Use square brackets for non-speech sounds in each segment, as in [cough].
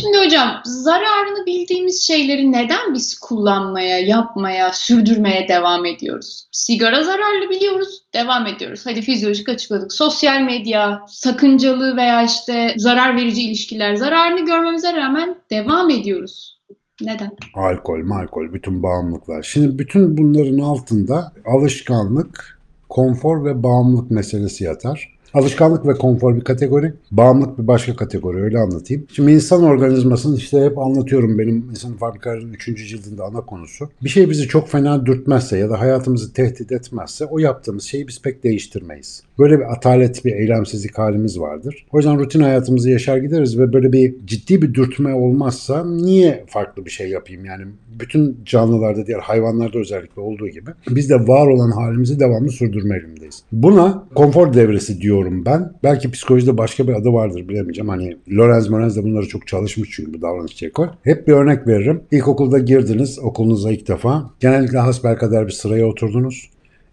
Şimdi hocam zararını bildiğimiz şeyleri neden biz kullanmaya, yapmaya, sürdürmeye devam ediyoruz? Sigara zararlı biliyoruz, devam ediyoruz. Hadi fizyolojik açıkladık. Sosyal medya, sakıncalı veya işte zarar verici ilişkiler zararını görmemize rağmen devam ediyoruz. Neden? Alkol, malkol, bütün bağımlılıklar. Şimdi bütün bunların altında alışkanlık, konfor ve bağımlılık meselesi yatar. Alışkanlık ve konfor bir kategori, bağımlılık bir başka kategori öyle anlatayım. Şimdi insan organizmasının işte hep anlatıyorum benim insanın fabrikalarının 3. cildinde ana konusu. Bir şey bizi çok fena dürtmezse ya da hayatımızı tehdit etmezse o yaptığımız şeyi biz pek değiştirmeyiz. Böyle bir atalet, bir eylemsizlik halimiz vardır. O yüzden rutin hayatımızı yaşar gideriz ve böyle bir ciddi bir dürtme olmazsa niye farklı bir şey yapayım? Yani bütün canlılarda, diğer hayvanlarda özellikle olduğu gibi biz de var olan halimizi devamlı sürdürme eğilimindeyiz. Buna konfor devresi diyorum ben. Belki psikolojide başka bir adı vardır bilemeyeceğim. Hani Lorenz Morenz de bunları çok çalışmış çünkü bu davranışçı ekol. Hep bir örnek veririm. İlkokulda girdiniz okulunuza ilk defa. Genellikle hasbelkader bir sıraya oturdunuz.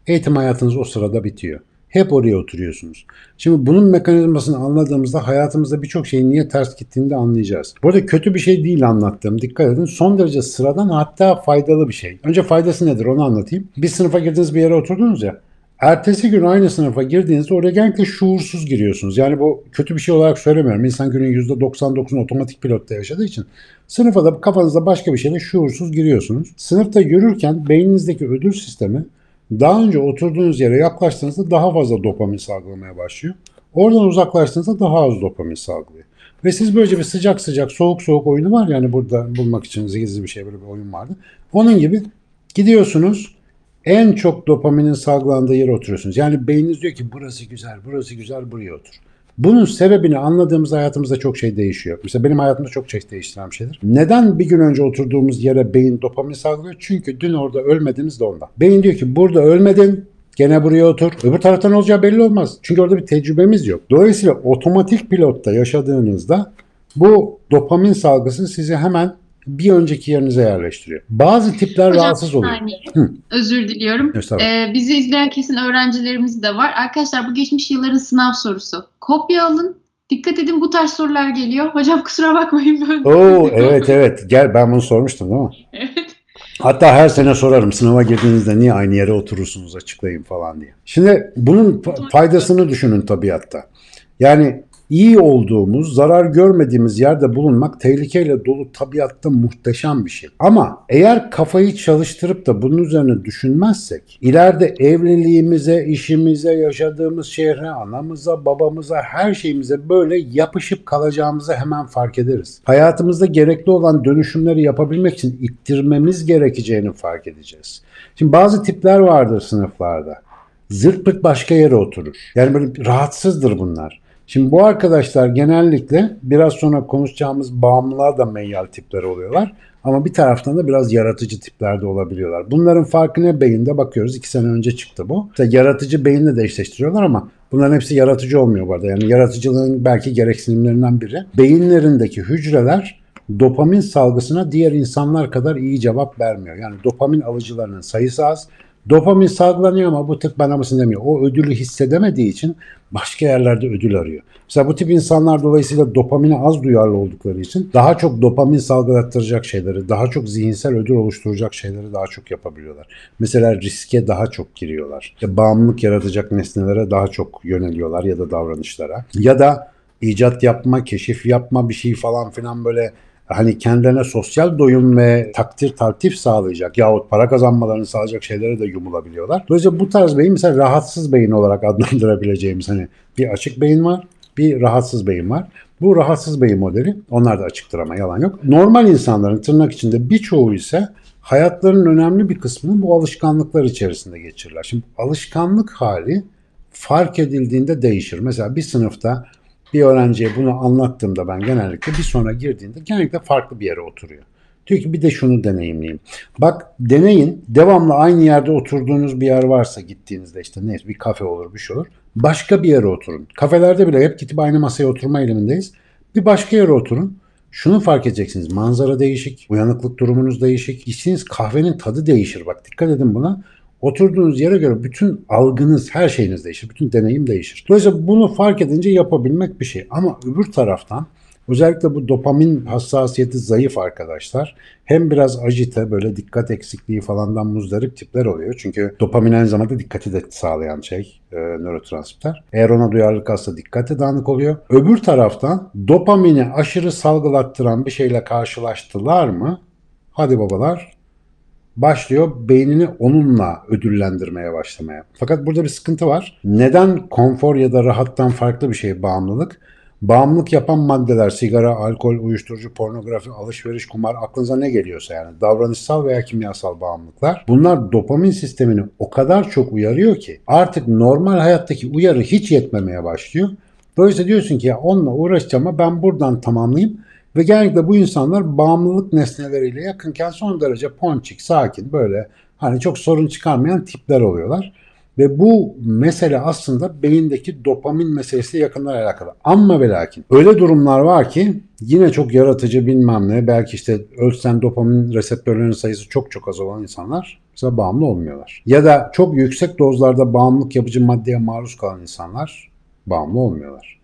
Eğitim hayatınız o sırada bitiyor. Hep oraya oturuyorsunuz. Şimdi bunun mekanizmasını anladığımızda hayatımızda birçok şeyin niye ters gittiğini de anlayacağız. Bu arada kötü bir şey değil anlattığım. Dikkat edin. Son derece sıradan hatta faydalı bir şey. Önce faydası nedir onu anlatayım. Bir sınıfa girdiniz bir yere oturdunuz ya. Ertesi gün aynı sınıfa girdiğinizde oraya genellikle şuursuz giriyorsunuz. Yani bu kötü bir şey olarak söylemiyorum. İnsan günün %99'unu otomatik pilotta yaşadığı için sınıfa da kafanızda başka bir şeyle şuursuz giriyorsunuz. Sınıfta yürürken beyninizdeki ödül sistemi daha önce oturduğunuz yere yaklaştığınızda daha fazla dopamin salgılamaya başlıyor. Oradan uzaklaştığınızda daha az dopamin salgılıyor. Ve siz böylece bir sıcak sıcak soğuk soğuk oyunu var yani burada bulmak için gizli bir şey böyle bir oyun vardı. Onun gibi gidiyorsunuz en çok dopaminin salgılandığı yere oturuyorsunuz. Yani beyniniz diyor ki burası güzel, burası güzel, buraya otur. Bunun sebebini anladığımız hayatımızda çok şey değişiyor. Mesela benim hayatımda çok şey değiştiren bir şeydir. Neden bir gün önce oturduğumuz yere beyin dopamin salgılıyor? Çünkü dün orada ölmediniz de ondan. Beyin diyor ki burada ölmedin, Gene buraya otur. Öbür taraftan olacağı belli olmaz. Çünkü orada bir tecrübemiz yok. Dolayısıyla otomatik pilotta yaşadığınızda bu dopamin salgısı sizi hemen bir önceki yerinize yerleştiriyor. Bazı tipler Hocam, rahatsız oluyor. saniye. Hı. Özür diliyorum. Ee, bizi izleyen kesin öğrencilerimiz de var. Arkadaşlar bu geçmiş yılların sınav sorusu. Kopya alın. Dikkat edin bu tarz sorular geliyor. Hocam kusura bakmayın böyle. Oo evet evet. Gel ben bunu sormuştum değil mi? Evet. Hatta her sene sorarım sınava girdiğinizde niye aynı yere oturursunuz açıklayın falan diye. Şimdi bunun fa- faydasını düşünün tabiatta. Yani iyi olduğumuz, zarar görmediğimiz yerde bulunmak tehlikeyle dolu tabiatta muhteşem bir şey. Ama eğer kafayı çalıştırıp da bunun üzerine düşünmezsek, ileride evliliğimize, işimize, yaşadığımız şehre, anamıza, babamıza, her şeyimize böyle yapışıp kalacağımızı hemen fark ederiz. Hayatımızda gerekli olan dönüşümleri yapabilmek için ittirmemiz gerekeceğini fark edeceğiz. Şimdi bazı tipler vardır sınıflarda. Zırt pırt başka yere oturur. Yani böyle rahatsızdır bunlar. Şimdi bu arkadaşlar genellikle biraz sonra konuşacağımız bağımlılar da meyyal tipler oluyorlar. Ama bir taraftan da biraz yaratıcı tipler de olabiliyorlar. Bunların farkı ne beyinde bakıyoruz. iki sene önce çıktı bu. İşte yaratıcı beyinle de eşleştiriyorlar ama bunların hepsi yaratıcı olmuyor bu arada. Yani yaratıcılığın belki gereksinimlerinden biri. Beyinlerindeki hücreler dopamin salgısına diğer insanlar kadar iyi cevap vermiyor. Yani dopamin alıcılarının sayısı az. Dopamin salgılanıyor ama bu tık bana mısın demiyor. O ödülü hissedemediği için başka yerlerde ödül arıyor. Mesela bu tip insanlar dolayısıyla dopamine az duyarlı oldukları için daha çok dopamin salgılattıracak şeyleri, daha çok zihinsel ödül oluşturacak şeyleri daha çok yapabiliyorlar. Mesela riske daha çok giriyorlar. İşte bağımlılık yaratacak nesnelere daha çok yöneliyorlar ya da davranışlara. Ya da icat yapma, keşif yapma bir şey falan filan böyle hani kendilerine sosyal doyum ve takdir taltif sağlayacak yahut para kazanmalarını sağlayacak şeylere de yumulabiliyorlar. Dolayısıyla bu tarz beyin mesela rahatsız beyin olarak [laughs] adlandırabileceğimiz hani bir açık beyin var, bir rahatsız beyin var. Bu rahatsız beyin modeli onlar da açıktır ama yalan yok. Normal insanların tırnak içinde birçoğu ise hayatlarının önemli bir kısmını bu alışkanlıklar içerisinde geçirirler. Şimdi alışkanlık hali fark edildiğinde değişir. Mesela bir sınıfta bir öğrenciye bunu anlattığımda ben genellikle bir sonra girdiğinde genellikle farklı bir yere oturuyor. Diyor ki bir de şunu deneyimleyeyim. Bak deneyin devamlı aynı yerde oturduğunuz bir yer varsa gittiğinizde işte neyse bir kafe olur bir şey olur. Başka bir yere oturun. Kafelerde bile hep gidip aynı masaya oturma eğilimindeyiz. Bir başka yere oturun. Şunu fark edeceksiniz. Manzara değişik, uyanıklık durumunuz değişik. İçtiğiniz kahvenin tadı değişir. Bak dikkat edin buna. Oturduğunuz yere göre bütün algınız, her şeyiniz değişir. Bütün deneyim değişir. Dolayısıyla bunu fark edince yapabilmek bir şey. Ama öbür taraftan Özellikle bu dopamin hassasiyeti zayıf arkadaşlar. Hem biraz ajite böyle dikkat eksikliği falandan muzdarip tipler oluyor. Çünkü dopamin aynı zamanda dikkati de sağlayan şey e, nörotransmitter. Eğer ona duyarlılık azsa dikkate dağınık oluyor. Öbür taraftan dopamini aşırı salgılattıran bir şeyle karşılaştılar mı? Hadi babalar başlıyor beynini onunla ödüllendirmeye başlamaya. Fakat burada bir sıkıntı var. Neden konfor ya da rahattan farklı bir şey bağımlılık? Bağımlılık yapan maddeler, sigara, alkol, uyuşturucu, pornografi, alışveriş, kumar, aklınıza ne geliyorsa yani davranışsal veya kimyasal bağımlılıklar. Bunlar dopamin sistemini o kadar çok uyarıyor ki artık normal hayattaki uyarı hiç yetmemeye başlıyor. Dolayısıyla diyorsun ki ya onunla uğraşacağım ama ben buradan tamamlayayım. Ve genellikle bu insanlar bağımlılık nesneleriyle yakınken son derece ponçik, sakin böyle hani çok sorun çıkarmayan tipler oluyorlar. Ve bu mesele aslında beyindeki dopamin meselesiyle yakından alakalı. Ama ve lakin öyle durumlar var ki yine çok yaratıcı bilmem ne belki işte ölçsen dopamin reseptörlerinin sayısı çok çok az olan insanlar mesela bağımlı olmuyorlar. Ya da çok yüksek dozlarda bağımlılık yapıcı maddeye maruz kalan insanlar bağımlı olmuyorlar.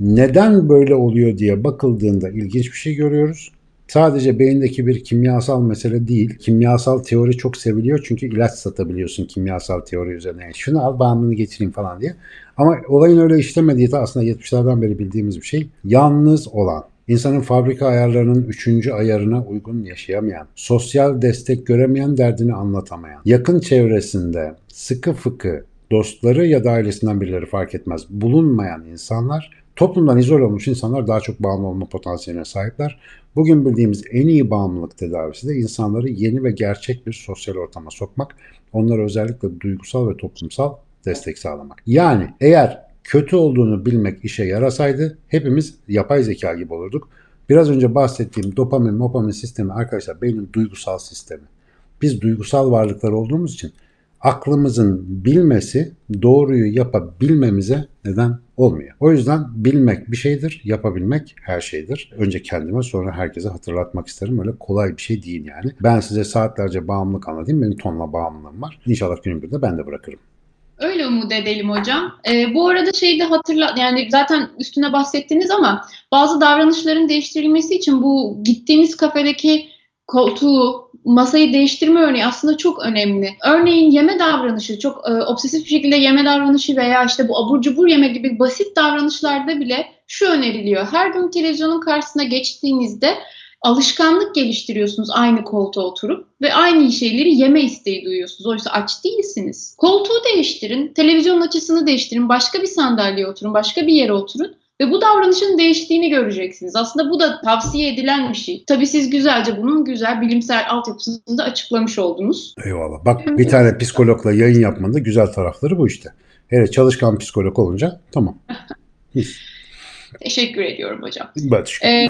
Neden böyle oluyor diye bakıldığında ilginç bir şey görüyoruz sadece beyindeki bir kimyasal mesele değil. Kimyasal teori çok seviliyor çünkü ilaç satabiliyorsun kimyasal teori üzerine. Yani şunu al bağımlılığını geçireyim falan diye. Ama olayın öyle işlemediği de aslında 70'lerden beri bildiğimiz bir şey. Yalnız olan, insanın fabrika ayarlarının üçüncü ayarına uygun yaşayamayan, sosyal destek göremeyen derdini anlatamayan, yakın çevresinde sıkı fıkı dostları ya da ailesinden birileri fark etmez bulunmayan insanlar toplumdan izole olmuş insanlar daha çok bağımlı olma potansiyeline sahipler. Bugün bildiğimiz en iyi bağımlılık tedavisi de insanları yeni ve gerçek bir sosyal ortama sokmak, onlara özellikle duygusal ve toplumsal destek sağlamak. Yani eğer kötü olduğunu bilmek işe yarasaydı hepimiz yapay zeka gibi olurduk. Biraz önce bahsettiğim dopamin, mopamin sistemi arkadaşlar beynin duygusal sistemi. Biz duygusal varlıklar olduğumuz için aklımızın bilmesi doğruyu yapabilmemize neden olmuyor. O yüzden bilmek bir şeydir, yapabilmek her şeydir. Önce kendime sonra herkese hatırlatmak isterim. Öyle kolay bir şey değil yani. Ben size saatlerce bağımlılık anlatayım. Benim tonla bağımlılığım var. İnşallah günün birinde ben de bırakırım. Öyle umut edelim hocam. Ee, bu arada şeyi de hatırla yani zaten üstüne bahsettiniz ama bazı davranışların değiştirilmesi için bu gittiğiniz kafedeki koltuğu, masayı değiştirme örneği aslında çok önemli. Örneğin yeme davranışı, çok e, obsesif bir şekilde yeme davranışı veya işte bu abur cubur yeme gibi basit davranışlarda bile şu öneriliyor. Her gün televizyonun karşısına geçtiğinizde alışkanlık geliştiriyorsunuz aynı koltuğa oturup ve aynı şeyleri yeme isteği duyuyorsunuz. Oysa aç değilsiniz. Koltuğu değiştirin, televizyon açısını değiştirin, başka bir sandalyeye oturun, başka bir yere oturun ve bu davranışın değiştiğini göreceksiniz. Aslında bu da tavsiye edilen bir şey. Tabii siz güzelce bunun güzel bilimsel altyapısını da açıklamış oldunuz. Eyvallah. Bak bir tane psikologla yayın yapmanın da güzel tarafları bu işte. Hele çalışkan psikolog olunca tamam. [laughs] Teşekkür ediyorum hocam. Ben teşekkür Ee,